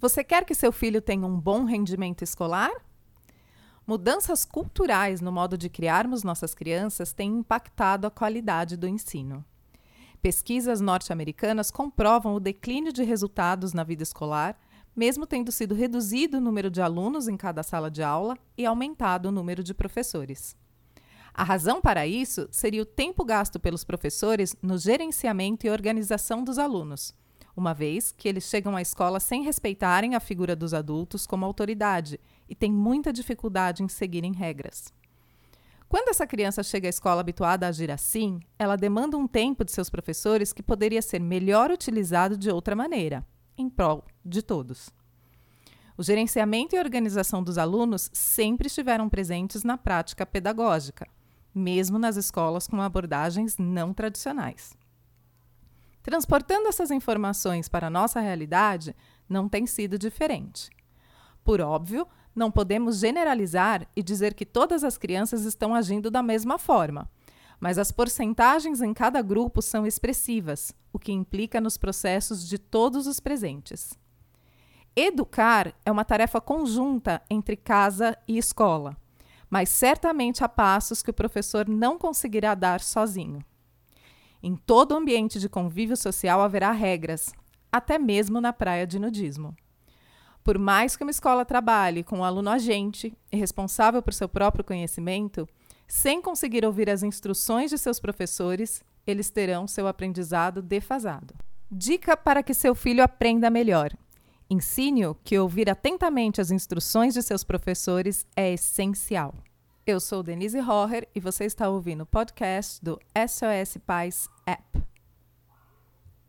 Você quer que seu filho tenha um bom rendimento escolar? Mudanças culturais no modo de criarmos nossas crianças têm impactado a qualidade do ensino. Pesquisas norte-americanas comprovam o declínio de resultados na vida escolar, mesmo tendo sido reduzido o número de alunos em cada sala de aula e aumentado o número de professores. A razão para isso seria o tempo gasto pelos professores no gerenciamento e organização dos alunos uma vez que eles chegam à escola sem respeitarem a figura dos adultos como autoridade e têm muita dificuldade em seguirem regras. Quando essa criança chega à escola habituada a agir assim, ela demanda um tempo de seus professores que poderia ser melhor utilizado de outra maneira, em prol de todos. O gerenciamento e organização dos alunos sempre estiveram presentes na prática pedagógica, mesmo nas escolas com abordagens não tradicionais. Transportando essas informações para a nossa realidade, não tem sido diferente. Por óbvio, não podemos generalizar e dizer que todas as crianças estão agindo da mesma forma, mas as porcentagens em cada grupo são expressivas, o que implica nos processos de todos os presentes. Educar é uma tarefa conjunta entre casa e escola, mas certamente há passos que o professor não conseguirá dar sozinho. Em todo ambiente de convívio social haverá regras, até mesmo na praia de nudismo. Por mais que uma escola trabalhe com um aluno agente e responsável por seu próprio conhecimento, sem conseguir ouvir as instruções de seus professores, eles terão seu aprendizado defasado. Dica para que seu filho aprenda melhor: ensine-o que ouvir atentamente as instruções de seus professores é essencial. Eu sou Denise Roher e você está ouvindo o podcast do SOS Pais App.